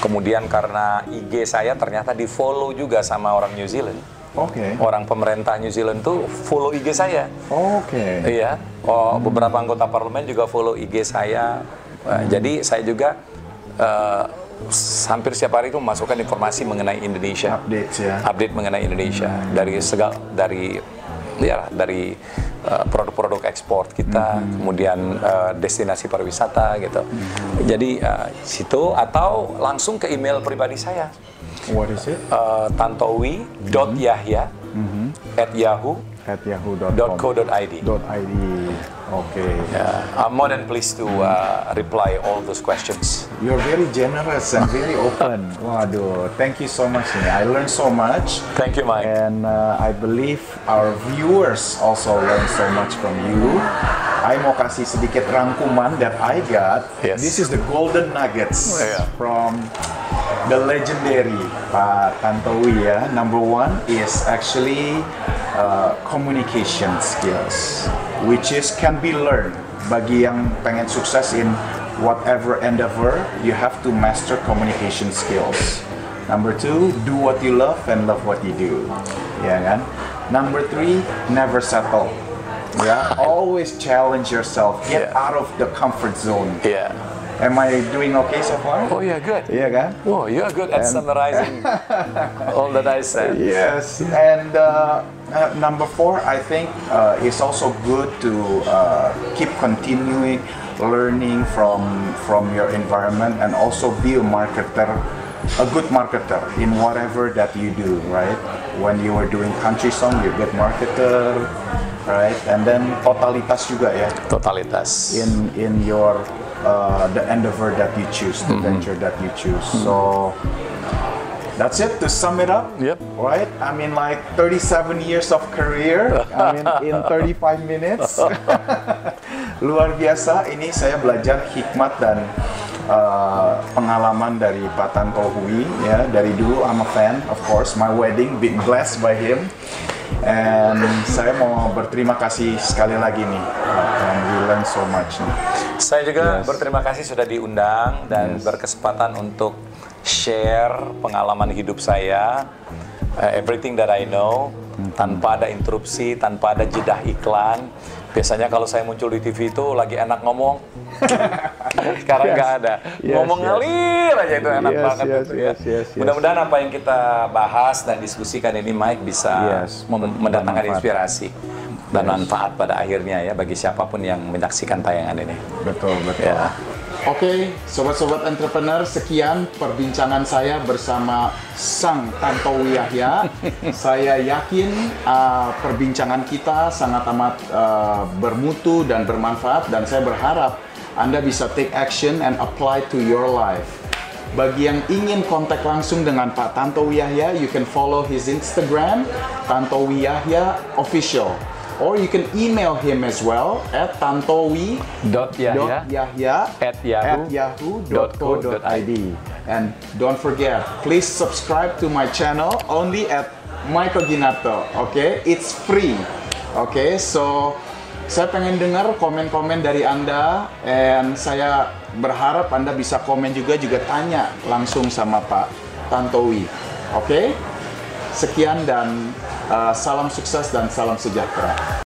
Speaker 1: Kemudian karena IG saya ternyata di follow juga sama orang New Zealand.
Speaker 2: Oke.
Speaker 1: Orang pemerintah New Zealand tuh follow IG saya.
Speaker 2: Oke.
Speaker 1: Iya, oh, beberapa anggota parlemen juga follow IG saya. Uh, Jadi saya juga uh, hampir setiap hari itu memasukkan informasi mengenai Indonesia,
Speaker 2: Updates ya?
Speaker 1: update mengenai Indonesia. Dari segal dari ya dari uh, produk-produk ekspor kita, kemudian uh, destinasi pariwisata gitu. Jadi uh, situ atau langsung ke email pribadi saya.
Speaker 2: What is it?
Speaker 1: uh, tantowi.yahya at yahoo
Speaker 2: At yahoo.com.
Speaker 1: .co.id.
Speaker 2: .id. Oke.
Speaker 1: Yeah, I'm more than pleased to uh, reply all those questions.
Speaker 2: You're very generous and very open. Waduh, thank you so much. nih. I learned so much.
Speaker 1: Thank you, Mike.
Speaker 2: And uh, I believe our viewers also learn so much from you. I mau kasih sedikit rangkuman that I got.
Speaker 1: Yes.
Speaker 2: This is the golden nuggets
Speaker 1: Yeah.
Speaker 2: from the legendary Pak Tantowi ya. Number one is actually uh, communication skills, which is can be learned. Bagi yang pengen sukses in whatever endeavor, you have to master communication skills. Number two, do what you love and love what you do. Ya kan? Number three, never settle. Ya, always challenge yourself. Get
Speaker 1: Yeah.
Speaker 2: out of the comfort zone.
Speaker 1: Yeah.
Speaker 2: Am I doing okay so far?
Speaker 1: Oh, yeah, good.
Speaker 2: Iya kan?
Speaker 1: Oh, you're good at summarizing all that I said.
Speaker 2: Yes, and uh, uh, number four, I think uh, it's also good to uh, keep continuing learning from from your environment and also be a marketer, a good marketer in whatever that you do. Right? When you were doing country song, you're a good marketer, right? And then totalitas juga ya
Speaker 1: Totalitas.
Speaker 2: in in your uh, the endeavor that you choose, the venture that you choose. So that's it. To sum it up,
Speaker 1: Yep.
Speaker 2: right? I mean, like 37 years of career. I mean, in 35 minutes. Luar biasa. Ini saya belajar hikmat dan uh, pengalaman dari Pak Tantowi ya dari dulu I'm a fan of course my wedding been blessed by him and saya mau berterima kasih sekali lagi nih and we learn so much.
Speaker 1: Saya juga
Speaker 2: Yes.
Speaker 1: berterima kasih sudah diundang dan
Speaker 2: Yes.
Speaker 1: berkesempatan untuk share pengalaman hidup saya, uh, everything that I know,
Speaker 2: Hmm.
Speaker 1: tanpa ada interupsi, tanpa ada jedah iklan. Biasanya kalau saya muncul di TV itu lagi enak ngomong, sekarang nggak ada.
Speaker 2: Yes,
Speaker 1: ngomong
Speaker 2: yes.
Speaker 1: ngalir aja itu enak
Speaker 2: Yes,
Speaker 1: banget
Speaker 2: yes,
Speaker 1: itu ya.
Speaker 2: yes, yes, yes.
Speaker 1: Mudah-mudahan apa yang kita bahas dan diskusikan ini Mike bisa
Speaker 2: Yes,
Speaker 1: mendatangkan inspirasi dan manfaat pada akhirnya ya bagi siapa pun yang menyaksikan tayangan ini.
Speaker 2: Betul, betul.
Speaker 1: Ya.
Speaker 2: Oke, sobat-sobat entrepreneur, sekian perbincangan saya bersama Sang Tantowi Yahya. saya yakin uh, perbincangan kita sangat amat uh, bermutu dan bermanfaat dan saya berharap Anda bisa take action and apply to your life. Bagi yang ingin kontak langsung dengan Pak Tantowi Yahya, you can follow his Instagram, Tantowi Yahya Official. Or you can email him as well at tantowi
Speaker 1: Dot Yahya.
Speaker 2: Yahya
Speaker 1: At yahoo.
Speaker 2: yahoo.co.id. And don't forget, please subscribe to my channel only at Michael Ginarto. Okay, it's free. Okay, so saya pengen dengar komen-komen dari Anda, and saya berharap Anda bisa komen juga juga tanya langsung sama Pak Tantowi. Oke, sekian dan uh, salam sukses dan salam sejahtera.